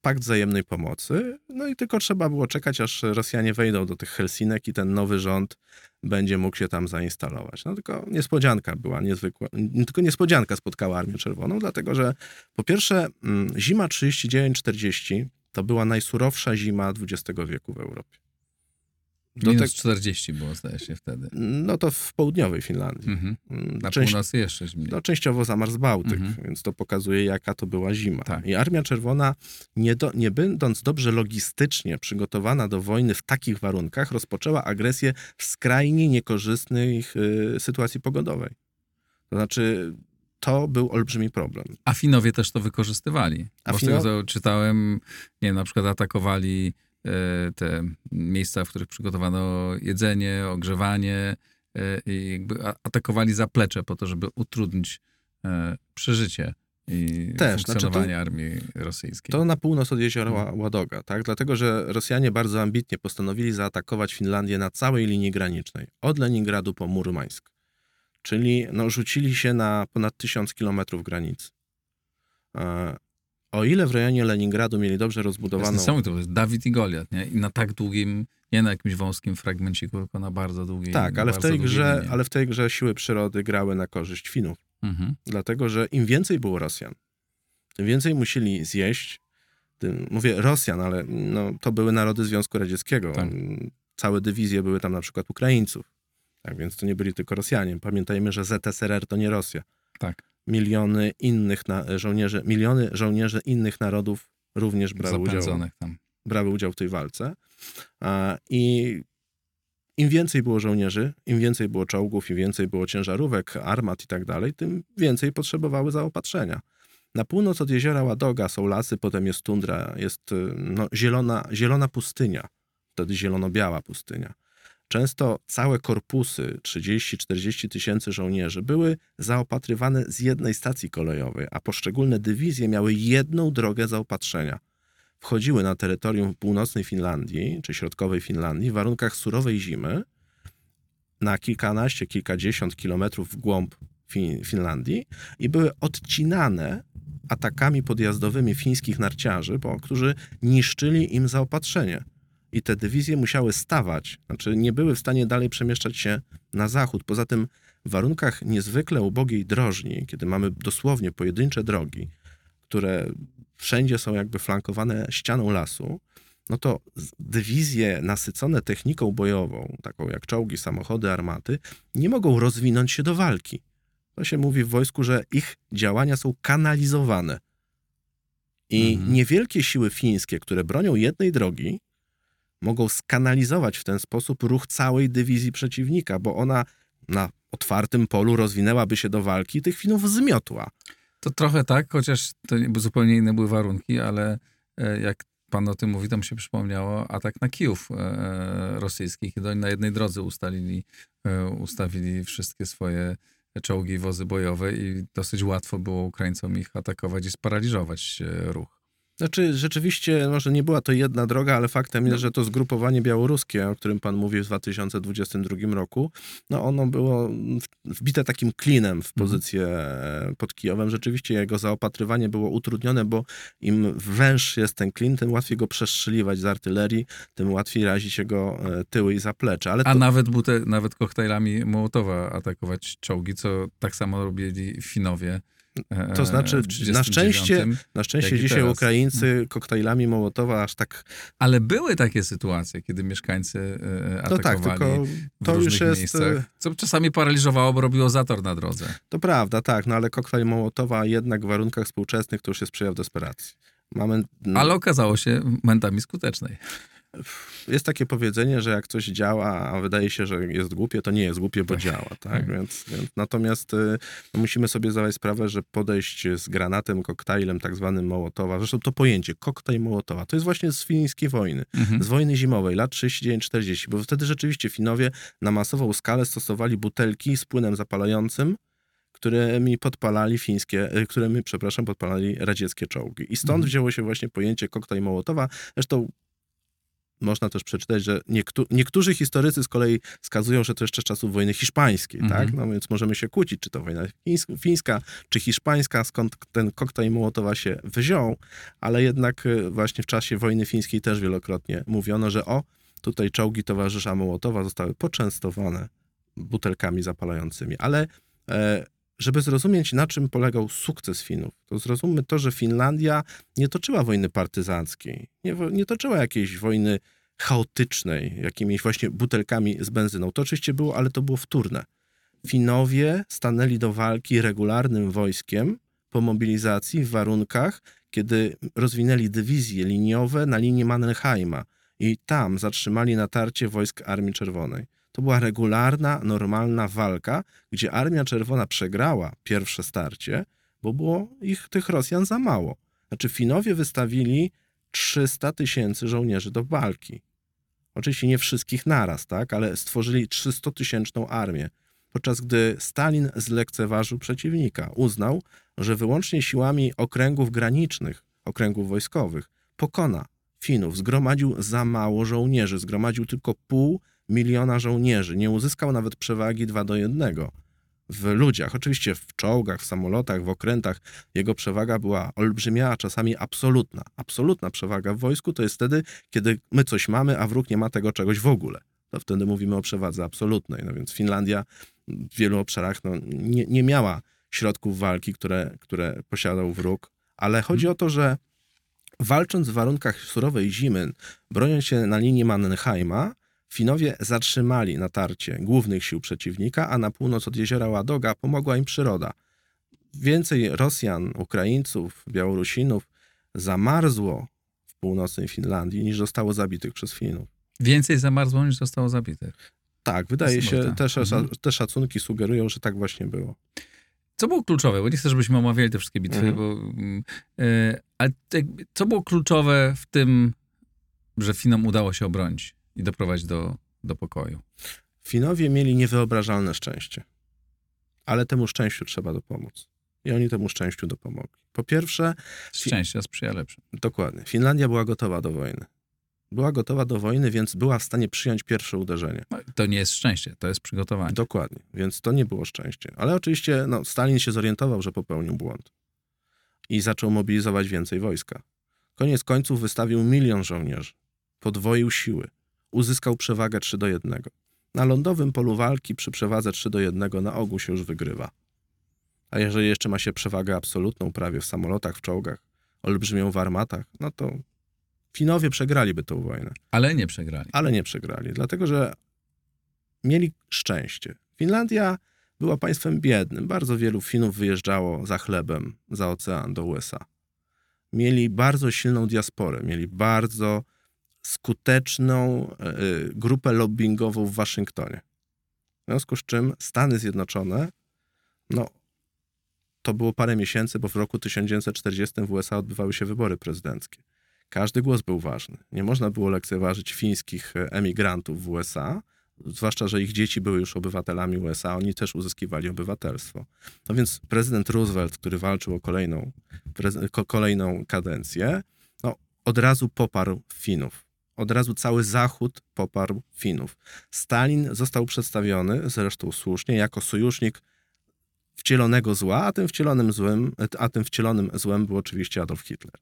pakt wzajemnej pomocy. No i tylko trzeba było czekać, aż Rosjanie wejdą do tych Helsinek i ten nowy rząd będzie mógł się tam zainstalować. No tylko niespodzianka była niezwykła, tylko niespodzianka spotkała Armię Czerwoną, dlatego że po pierwsze zima 39-40 to była najsurowsza zima XX wieku w Europie. Do Minus te- 40 było, zdaje się, wtedy. No to w południowej Finlandii. Mhm. Mm, Na część- północy jeszcze zimniej. no, częściowo zamarzł Bałtyk, Mhm. więc to pokazuje, jaka to była zima. Tak. I Armia Czerwona, nie, do, nie będąc dobrze logistycznie przygotowana do wojny w takich warunkach, rozpoczęła agresję w skrajnie niekorzystnej y, sytuacji pogodowej. To znaczy, to był olbrzymi problem. A Finowie też to wykorzystywali. A Bo z Fino- tego, co czytałem, nie wiem, na przykład atakowali te miejsca, w których przygotowano jedzenie, ogrzewanie e, i jakby atakowali zaplecze po to, żeby utrudnić e, przeżycie i Też, znaczy funkcjonowanie armii rosyjskiej. To na północ od jeziora Mhm. Ła- Ładoga, tak? Dlatego, że Rosjanie bardzo ambitnie postanowili zaatakować Finlandię na całej linii granicznej, od Leningradu po Murmańsk. Czyli no, rzucili się na ponad tysiąc kilometrów granicy. O ile w rejonie Leningradu mieli dobrze To jest rozbudowaną... niesamowite, to jest Dawid i Goliat, nie? I na tak długim, nie na jakimś wąskim fragmenciku, tylko na bardzo długiej Tak, ale w, tej grze, ale w tej grze siły przyrody grały na korzyść Finów. Mhm. Dlatego, że im więcej było Rosjan, tym więcej musieli zjeść. Tym, mówię Rosjan, ale no, to były narody Związku Radzieckiego. Tak. Całe dywizje były tam na przykład Ukraińców. Tak więc to nie byli tylko Rosjanie. Pamiętajmy, że ZSRR to nie Rosja. Tak, Miliony innych na, żołnierzy, miliony żołnierzy innych narodów również brały udział, tam. brały udział w tej walce. I im więcej było żołnierzy, im więcej było czołgów, im więcej było ciężarówek, armat i tak dalej, tym więcej potrzebowały zaopatrzenia. Na północ od jeziora Ładoga są lasy, potem jest tundra, jest no, zielona, zielona pustynia, wtedy zielono-biała pustynia. Często całe korpusy, 30-40 tysięcy żołnierzy, były zaopatrywane z jednej stacji kolejowej, a poszczególne dywizje miały jedną drogę zaopatrzenia wchodziły na terytorium północnej Finlandii czy środkowej Finlandii w warunkach surowej zimy na kilkanaście, kilkadziesiąt kilometrów w głąb fin- Finlandii i były odcinane atakami podjazdowymi fińskich narciarzy, bo, którzy niszczyli im zaopatrzenie. I te dywizje musiały stawać, znaczy nie były w stanie dalej przemieszczać się na zachód. Poza tym w warunkach niezwykle ubogiej drożni, kiedy mamy dosłownie pojedyncze drogi, które wszędzie są jakby flankowane ścianą lasu, no to dywizje nasycone techniką bojową, taką jak czołgi, samochody, armaty, nie mogą rozwinąć się do walki. To się mówi w wojsku, że ich działania są kanalizowane. I Mhm. niewielkie siły fińskie, które bronią jednej drogi, mogą skanalizować w ten sposób ruch całej dywizji przeciwnika, bo ona na otwartym polu rozwinęłaby się do walki i tych Finów zmiotła. To trochę tak, chociaż to zupełnie inne były warunki, ale e, jak pan o tym mówi, to mi się przypomniało atak na Kijów e, rosyjski, kiedy oni na jednej drodze ustalili, e, ustawili wszystkie swoje czołgi i wozy bojowe i dosyć łatwo było Ukraińcom ich atakować i sparaliżować e, ruch. Znaczy, rzeczywiście, może nie była to jedna droga, ale faktem jest, że to zgrupowanie białoruskie, o którym pan mówił w 2022 roku, no ono było wbite takim klinem w pozycję e, pod Kijowem. Rzeczywiście jego zaopatrywanie było utrudnione, bo im węższy jest ten klin, tym łatwiej go przestrzeliwać z artylerii, tym łatwiej razić jego e, tyły i zaplecze. Ale A to, nawet, bute, nawet koktajlami Mołotowa atakować czołgi, co tak samo robili Finowie. E, To znaczy, na 39. szczęście- na szczęście dzisiaj teraz. Ukraińcy koktajlami Mołotowa aż tak... Ale były takie sytuacje, kiedy mieszkańcy e, No tak, atakowali tylko to już jest... e, miejscach, co czasami paraliżowało, bo robiło zator na drodze. To prawda, tak, no ale koktajl Mołotowa jednak w warunkach współczesnych to już jest przejaw desperacji. Mamy, Ale okazało się momentami skutecznej. Jest takie powiedzenie, że jak coś działa, a wydaje się, że jest głupie, to nie jest głupie, bo Tak. działa, tak? Tak. Więc, więc, natomiast y, no, musimy sobie zdawać sprawę, że podejść z granatem, koktajlem tak zwanym Mołotowa, zresztą to pojęcie, koktajl Mołotowa, to jest właśnie z fińskiej wojny, Mhm. z wojny zimowej, lat 39-40, bo wtedy rzeczywiście Finowie na masową skalę stosowali butelki z płynem zapalającym, którymi podpalali fińskie, y, którymi, przepraszam, podpalali radzieckie czołgi. I stąd Mhm. wzięło się właśnie pojęcie koktajl Mołotowa. Zresztą można też przeczytać, że niektó- niektórzy historycy z kolei wskazują, że to jeszcze z czasów wojny hiszpańskiej, Mhm. tak? No więc możemy się kłócić, czy to wojna fińs- fińska, czy hiszpańska, skąd ten koktajl Mołotowa się wziął, ale jednak y, właśnie w czasie wojny fińskiej też wielokrotnie mówiono, że o, tutaj czołgi towarzysza Mołotowa zostały poczęstowane butelkami zapalającymi. Ale e, żeby zrozumieć, na czym polegał sukces Finów, to zrozummy to, że Finlandia nie toczyła wojny partyzanckiej, nie, nie toczyła jakiejś wojny chaotycznej, jakimiś właśnie butelkami z benzyną. To oczywiście było, ale to było wtórne. Finowie stanęli do walki regularnym wojskiem po mobilizacji w warunkach, kiedy rozwinęli dywizje liniowe na linii Mannerheima i tam zatrzymali natarcie wojsk Armii Czerwonej. To była regularna, normalna walka, gdzie Armia Czerwona przegrała pierwsze starcie, bo było ich, tych Rosjan, za mało. Znaczy Finowie wystawili 300 tysięcy żołnierzy do walki. Oczywiście nie wszystkich naraz, tak, ale stworzyli 300-tysięczną armię. Podczas gdy Stalin zlekceważył przeciwnika, uznał, że wyłącznie siłami okręgów granicznych, okręgów wojskowych, pokona Finów. Zgromadził za mało żołnierzy, zgromadził tylko pół miliona żołnierzy. Nie uzyskał nawet przewagi 2 do 1 w ludziach. Oczywiście w czołgach, w samolotach, w okrętach jego przewaga była olbrzymia, a czasami absolutna. Absolutna przewaga w wojsku to jest wtedy, kiedy my coś mamy, a wróg nie ma tego czegoś w ogóle. To wtedy mówimy o przewadze absolutnej. No więc Finlandia w wielu obszarach no, nie, nie miała środków walki, które, które posiadał wróg, ale chodzi o to, że walcząc w warunkach surowej zimy, broniąc się na linii Mannerheima, Finowie zatrzymali natarcie głównych sił przeciwnika, a na północ od jeziora Ładoga pomogła im przyroda. Więcej Rosjan, Ukraińców, Białorusinów zamarzło w północnej Finlandii niż zostało zabitych przez Finów. Więcej zamarzło niż zostało zabitych. Tak, wydaje się, te, Mhm. te szacunki sugerują, że tak właśnie było. Co było kluczowe? Bo nie chcę, żebyśmy omawiali te wszystkie bitwy, Mhm. bo, e, ale jakby, co było kluczowe w tym, że Finom udało się obronić i doprowadzić do, do pokoju? Finowie mieli niewyobrażalne szczęście, ale temu szczęściu trzeba dopomóc. I oni temu szczęściu dopomogli. Po pierwsze, Szczęścia sprzyja lepszym. dokładnie, Finlandia była gotowa do wojny. Była gotowa do wojny, więc była w stanie przyjąć pierwsze uderzenie. No, To nie jest szczęście, to jest przygotowanie. Dokładnie, więc to nie było szczęście. Ale oczywiście no, Stalin się zorientował, że popełnił błąd i zaczął mobilizować więcej wojska. Koniec końców wystawił milion żołnierzy, podwoił siły, uzyskał przewagę 3 do 1. Na lądowym polu walki przy przewadze 3 do 1 na ogół się już wygrywa. A jeżeli jeszcze ma się przewagę absolutną prawie w samolotach, w czołgach, olbrzymią w armatach, no to Finowie przegraliby tę wojnę Ale nie przegrali. ale nie przegrali, dlatego że mieli szczęście. Finlandia była państwem biednym. Bardzo wielu Finów wyjeżdżało za chlebem za ocean do USA. Mieli bardzo silną diasporę, mieli bardzo skuteczną e, e, grupę lobbyingową w Waszyngtonie. W związku z czym Stany Zjednoczone, no, to było parę miesięcy, bo w roku 1940 w USA odbywały się wybory prezydenckie. Każdy głos był ważny. Nie można było lekceważyć fińskich e, emigrantów w USA, zwłaszcza, że ich dzieci były już obywatelami USA, oni też uzyskiwali obywatelstwo. No więc prezydent Roosevelt, który walczył o kolejną, kolejną kadencję, od razu poparł Finów. Od razu cały Zachód poparł Finów. Stalin został przedstawiony, zresztą słusznie, jako sojusznik wcielonego zła, a tym wcielonym złem, a tym wcielonym złem był oczywiście Adolf Hitler.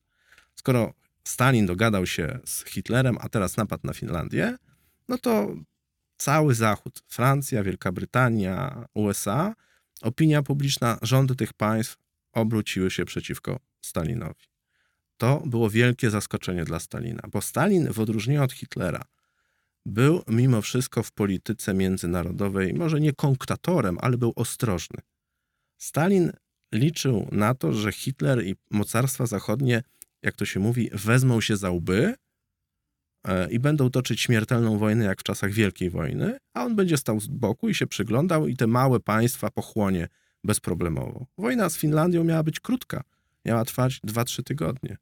Skoro Stalin dogadał się z Hitlerem, a teraz napadł na Finlandię, no to cały Zachód, Francja, Wielka Brytania, USA, opinia publiczna, rządy tych państw obróciły się przeciwko Stalinowi. To było wielkie zaskoczenie dla Stalina, bo Stalin, w odróżnieniu od Hitlera, był mimo wszystko w polityce międzynarodowej, może nie konktatorem, ale był ostrożny. Stalin liczył na to, że Hitler i mocarstwa zachodnie, jak to się mówi, wezmą się za łby e, i będą toczyć śmiertelną wojnę jak w czasach Wielkiej Wojny, a on będzie stał z boku i się przyglądał i te małe państwa pochłonie bezproblemowo. Wojna z Finlandią miała być krótka, miała trwać 2-3 tygodnie.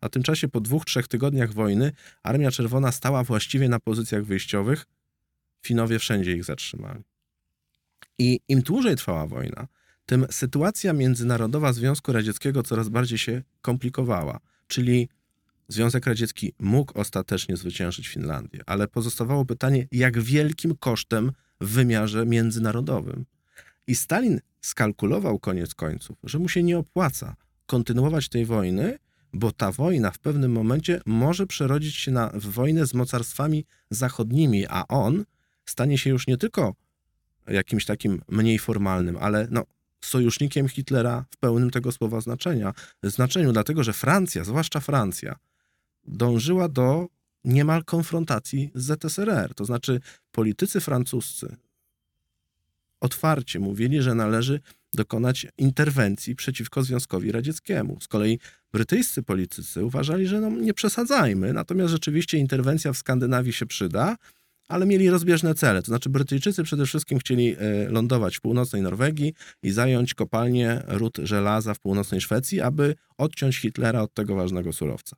A w tym czasie po dwóch, trzech tygodniach wojny Armia Czerwona stała właściwie na pozycjach wyjściowych. Finowie wszędzie ich zatrzymali. I im dłużej trwała wojna, tym sytuacja międzynarodowa Związku Radzieckiego coraz bardziej się komplikowała. Czyli Związek Radziecki mógł ostatecznie zwyciężyć Finlandię, ale pozostawało pytanie, jak wielkim kosztem w wymiarze międzynarodowym. I Stalin skalkulował koniec końców, że mu się nie opłaca kontynuować tej wojny, bo ta wojna w pewnym momencie może przerodzić się na wojnę z mocarstwami zachodnimi, a on stanie się już nie tylko jakimś takim mniej formalnym, ale no, sojusznikiem Hitlera w pełnym tego słowa znaczenia. Znaczeniu, dlatego że Francja, zwłaszcza Francja, dążyła do niemal konfrontacji z ZSRR. To znaczy politycy francuscy otwarcie mówili, że należy dokonać interwencji przeciwko Związkowi Radzieckiemu. Z kolei brytyjscy politycy uważali, że no, nie przesadzajmy, natomiast rzeczywiście interwencja w Skandynawii się przyda, ale mieli rozbieżne cele. To znaczy Brytyjczycy przede wszystkim chcieli e, lądować w północnej Norwegii i zająć kopalnię ród żelaza w północnej Szwecji, aby odciąć Hitlera od tego ważnego surowca.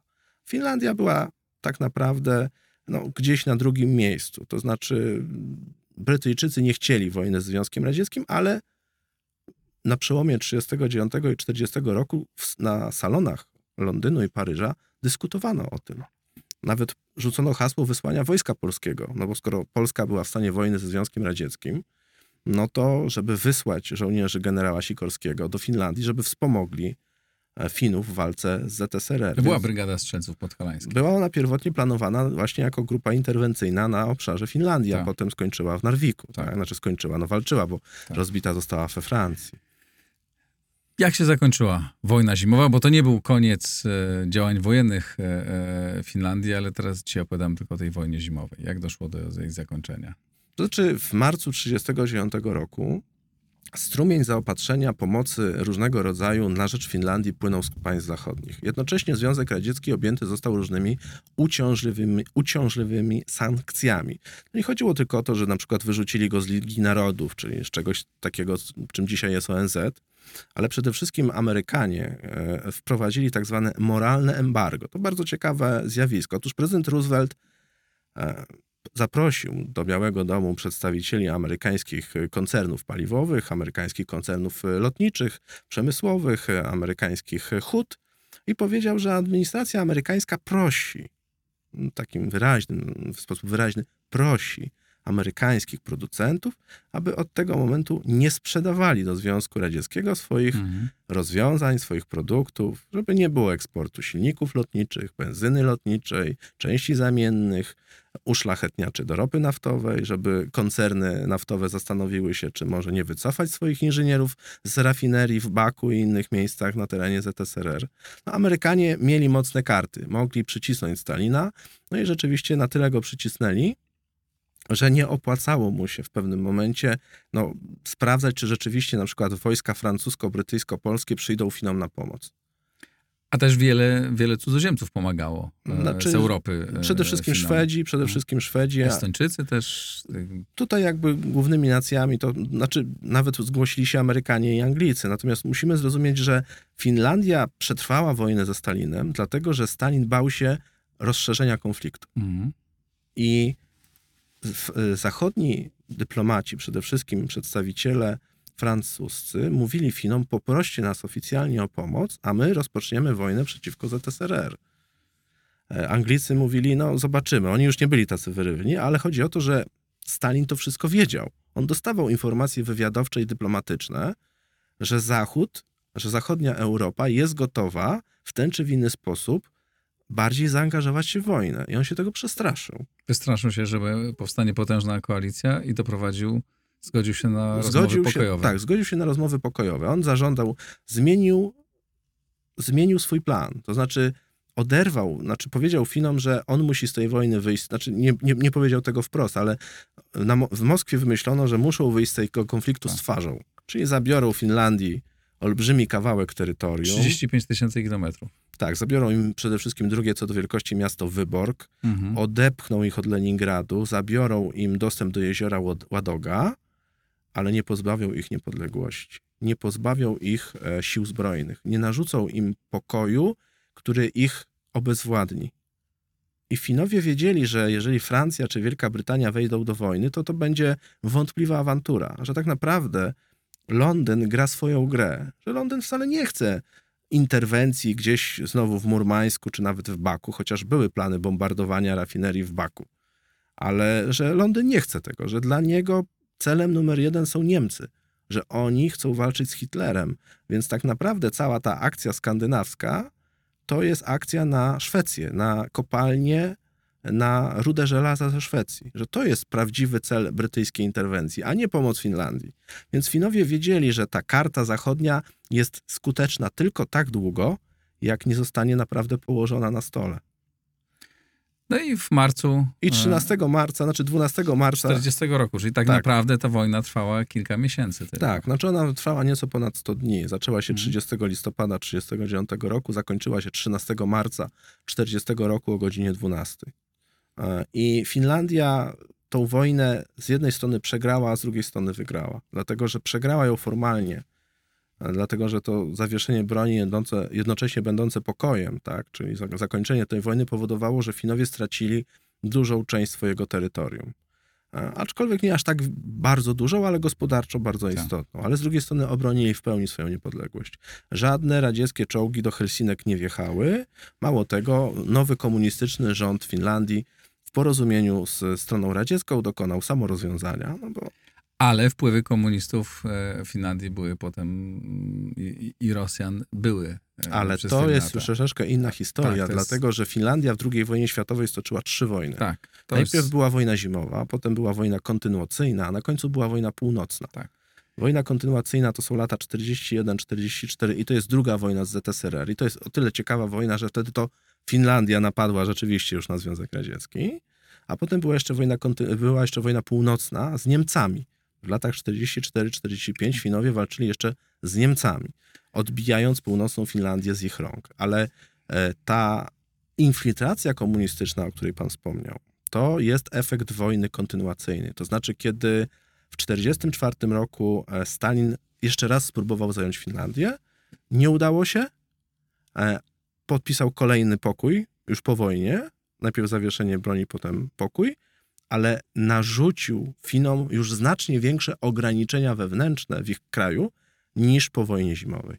Finlandia była tak naprawdę no, gdzieś na drugim miejscu. To znaczy Brytyjczycy nie chcieli wojny z Związkiem Radzieckim, ale na przełomie 1939 i 1940 roku na salonach Londynu i Paryża dyskutowano o tym. Nawet rzucono hasło wysłania wojska polskiego, no bo skoro Polska była w stanie wojny ze Związkiem Radzieckim, no to żeby wysłać żołnierzy generała Sikorskiego do Finlandii, żeby wspomogli e, Finów w walce z ZSRR. To była Brygada Strzelców Podhalańskich. Była ona pierwotnie planowana właśnie jako grupa interwencyjna na obszarze Finlandii, Tak. a potem skończyła w Narwiku. Tak. Tak. Znaczy skończyła, no walczyła, bo Tak. rozbita została we Francji. Jak się zakończyła wojna zimowa? Bo to nie był koniec e, działań wojennych e, e, Finlandii, ale teraz ci opowiadam tylko o tej wojnie zimowej. Jak doszło do jej zakończenia? To znaczy w marcu 1939 roku strumień zaopatrzenia pomocy różnego rodzaju na rzecz Finlandii płynął z państw zachodnich. Jednocześnie Związek Radziecki objęty został różnymi uciążliwymi, uciążliwymi sankcjami. Nie chodziło tylko o to, że na przykład wyrzucili go z Ligi Narodów, czyli z czegoś takiego, czym dzisiaj jest ONZ, ale przede wszystkim Amerykanie e, wprowadzili tak zwane moralne embargo. To bardzo ciekawe zjawisko. Otóż prezydent Roosevelt e, zaprosił do Białego Domu przedstawicieli amerykańskich koncernów paliwowych, amerykańskich koncernów lotniczych, przemysłowych, amerykańskich hut i powiedział, że administracja amerykańska prosi, takim wyraźnym, w sposób wyraźny, prosi amerykańskich producentów, aby od tego momentu nie sprzedawali do Związku Radzieckiego swoich Mhm. rozwiązań, swoich produktów, żeby nie było eksportu silników lotniczych, benzyny lotniczej, części zamiennych, uszlachetniaczy do ropy naftowej, żeby koncerny naftowe zastanowiły się, czy może nie wycofać swoich inżynierów z rafinerii w Baku i innych miejscach na terenie ZSRR. No, Amerykanie mieli mocne karty, mogli przycisnąć Stalina, no i rzeczywiście na tyle go przycisnęli, że nie opłacało mu się w pewnym momencie no, sprawdzać, czy rzeczywiście na przykład wojska francusko-brytyjsko-polskie przyjdą Finom na pomoc. A też wiele, wiele cudzoziemców pomagało Znaczy, z Europy. e, Przede wszystkim Finom. Szwedzi, przede wszystkim Szwedzi. Estończycy też. e, Tutaj jakby głównymi nacjami to, znaczy nawet zgłosili się Amerykanie i Anglicy. Natomiast musimy zrozumieć, że Finlandia przetrwała wojnę ze Stalinem, dlatego że Stalin bał się rozszerzenia konfliktu. mhm. I zachodni dyplomaci, przede wszystkim przedstawiciele francuscy, mówili Finom, poproście nas oficjalnie o pomoc, a my rozpoczniemy wojnę przeciwko ZSRR. E, Anglicy mówili, no zobaczymy. Oni już nie byli tacy wyrywni, ale chodzi o to, że Stalin to wszystko wiedział. On dostawał informacje wywiadowcze i dyplomatyczne, że Zachód, że zachodnia Europa jest gotowa w ten czy w inny sposób bardziej zaangażować się w wojnę. I on się tego przestraszył. Wystraszył się, żeby powstanie potężna koalicja i doprowadził, zgodził się na Zgodził rozmowy się, pokojowe. tak, zgodził się na rozmowy pokojowe. On zażądał, zmienił, zmienił swój plan. To znaczy oderwał, znaczy powiedział Finom, że on musi z tej wojny wyjść. Znaczy nie, nie, nie powiedział tego wprost, ale na, w Moskwie wymyślono, że muszą wyjść z tego konfliktu z Tak. twarzą. Czyli zabiorą Finlandii olbrzymi kawałek terytorium. 35 tysięcy kilometrów. Tak, zabiorą im przede wszystkim drugie co do wielkości miasto Wyborg, Mhm. odepchną ich od Leningradu, zabiorą im dostęp do jeziora Ład- Ładoga, ale nie pozbawią ich niepodległości. Nie pozbawią ich e, sił zbrojnych. Nie narzucą im pokoju, który ich obezwładni. I Finowie wiedzieli, że jeżeli Francja czy Wielka Brytania wejdą do wojny, to to będzie wątpliwa awantura, że tak naprawdę Londyn gra swoją grę, że Londyn wcale nie chce interwencji gdzieś znowu w Murmańsku czy nawet w Baku, chociaż były plany bombardowania rafinerii w Baku. Ale że Londyn nie chce tego, że dla niego celem numer jeden są Niemcy, że oni chcą walczyć z Hitlerem. Więc tak naprawdę cała ta akcja skandynawska to jest akcja na Szwecję, na kopalnię, na rudę żelaza ze Szwecji. Że to jest prawdziwy cel brytyjskiej interwencji, a nie pomoc Finlandii. Więc Finowie wiedzieli, że ta karta zachodnia jest skuteczna tylko tak długo, jak nie zostanie naprawdę położona na stole. No i w marcu I e, 13 marca, znaczy 12 marca, 40 roku, czyli tak, Tak. naprawdę ta wojna trwała kilka miesięcy. tylko. tak, znaczy ona trwała nieco ponad 100 dni. Zaczęła się Mhm. 30 listopada 39 roku, zakończyła się 13 marca 40 roku o godzinie 12. E, I Finlandia tą wojnę z jednej strony przegrała, a z drugiej strony wygrała. Dlatego, że przegrała ją formalnie, e, dlatego, że to zawieszenie broni jednoce, jednocześnie będące pokojem, tak, czyli za- zakończenie tej wojny powodowało, że Finowie stracili dużą część swojego terytorium. E, Aczkolwiek nie aż tak bardzo dużą, ale gospodarczo bardzo Tak. istotną. Ale z drugiej strony obronili w pełni swoją niepodległość. Żadne radzieckie czołgi do Helsinek nie wjechały. Mało tego, nowy komunistyczny rząd Finlandii w porozumieniu z stroną radziecką dokonał samorozwiązania, no bo Ale wpływy komunistów e, w Finlandii były potem i, i Rosjan były. e, ale przez to te jest lata. troszeczkę inna historia, Tak, to jest- dlatego że Finlandia w II wojnie światowej stoczyła trzy wojny. Tak. To Najpierw jest, była wojna zimowa, potem była wojna kontynuacyjna, a na końcu była wojna północna. Tak. Wojna kontynuacyjna to są lata 41-44 i to jest druga wojna z ZSRR. I to jest o tyle ciekawa wojna, że wtedy to Finlandia napadła rzeczywiście już na Związek Radziecki, a potem była jeszcze wojna, była jeszcze wojna północna z Niemcami. W latach 44-45 Finowie walczyli jeszcze z Niemcami, odbijając północną Finlandię z ich rąk. Ale e, ta infiltracja komunistyczna, o której pan wspomniał, to jest efekt wojny kontynuacyjnej. To znaczy, kiedy w 1944 roku e, Stalin jeszcze raz spróbował zająć Finlandię, nie udało się, e, podpisał kolejny pokój już po wojnie, najpierw zawieszenie broni, potem pokój, ale narzucił Finom już znacznie większe ograniczenia wewnętrzne w ich kraju niż po wojnie zimowej.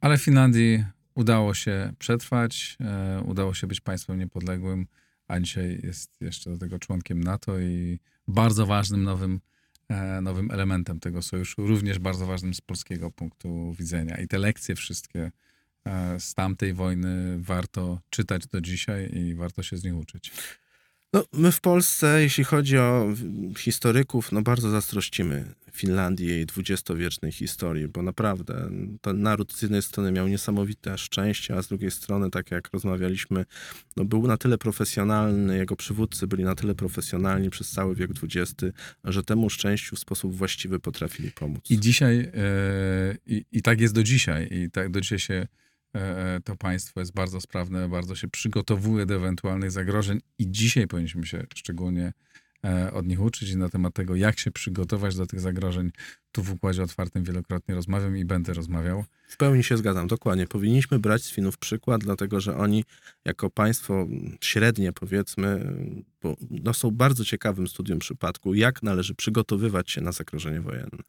ale Finlandii udało się przetrwać, e, udało się być państwem niepodległym, a dzisiaj jest jeszcze do tego członkiem NATO i bardzo ważnym nowym, e, nowym elementem tego sojuszu, również bardzo ważnym z polskiego punktu widzenia. I te lekcje wszystkie z tamtej wojny warto czytać do dzisiaj i warto się z nich uczyć. No, my w Polsce, jeśli chodzi o historyków, no bardzo zazdrościmy Finlandii i jej dwudziestowiecznej historii, bo naprawdę ten naród z jednej strony miał niesamowite szczęście, a z drugiej strony, tak jak rozmawialiśmy, no był na tyle profesjonalny, jego przywódcy byli na tyle profesjonalni przez cały wiek XX, że temu szczęściu w sposób właściwy potrafili pomóc. I dzisiaj, e, i, i tak jest do dzisiaj, i tak do dzisiaj się e, to państwo jest bardzo sprawne, bardzo się przygotowuje do ewentualnych zagrożeń i dzisiaj powinniśmy się szczególnie e, od nich uczyć i na temat tego, jak się przygotować do tych zagrożeń. Tu w Układzie Otwartym wielokrotnie rozmawiam i będę rozmawiał. W pełni się zgadzam, dokładnie. Powinniśmy brać z Finów przykład, dlatego że oni jako państwo średnie, powiedzmy, bo, no, są bardzo ciekawym studium przypadku, jak należy przygotowywać się na zagrożenie wojenne.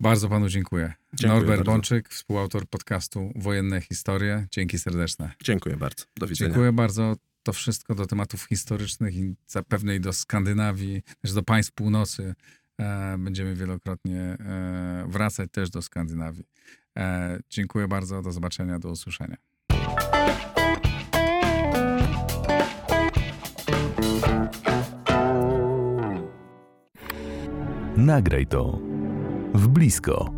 Bardzo panu dziękuję. Dziękuję Norbert bardzo. Bączyk, współautor podcastu Wojenne Historie. Dzięki serdeczne. Dziękuję bardzo. Do widzenia. Dziękuję bardzo. To wszystko do tematów historycznych i zapewne i do Skandynawii, też do państw północy. E, będziemy wielokrotnie e, wracać też do Skandynawii. E, dziękuję bardzo. Do zobaczenia, do usłyszenia. Nagraj to w blisko.